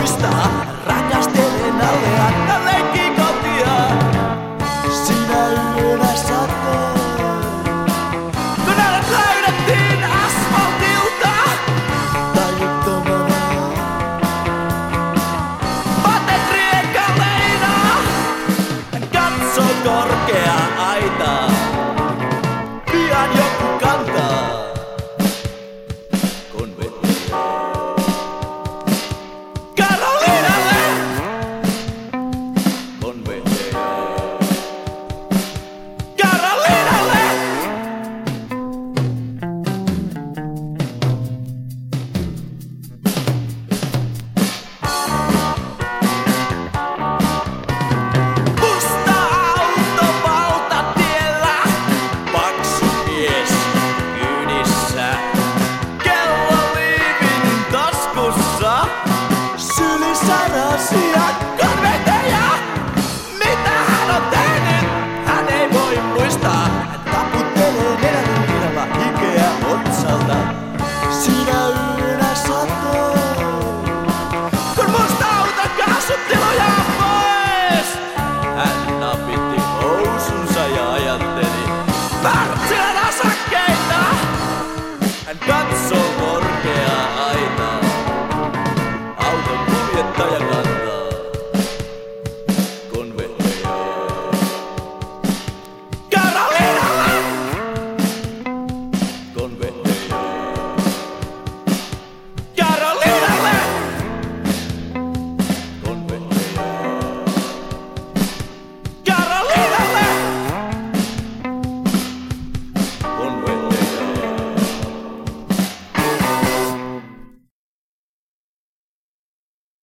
voi sairauksia, konventeja. Mitä hän on tehnyt, hän ei voi muistaa. Hän taputtelee nenän virralla hikeä otsalta. Sinä yönä satoi, kun musta auto kaasut tiloja pois. Hän napitti housunsa ja ajatteli, Wärtsilän asakkeita. Hän katsoi.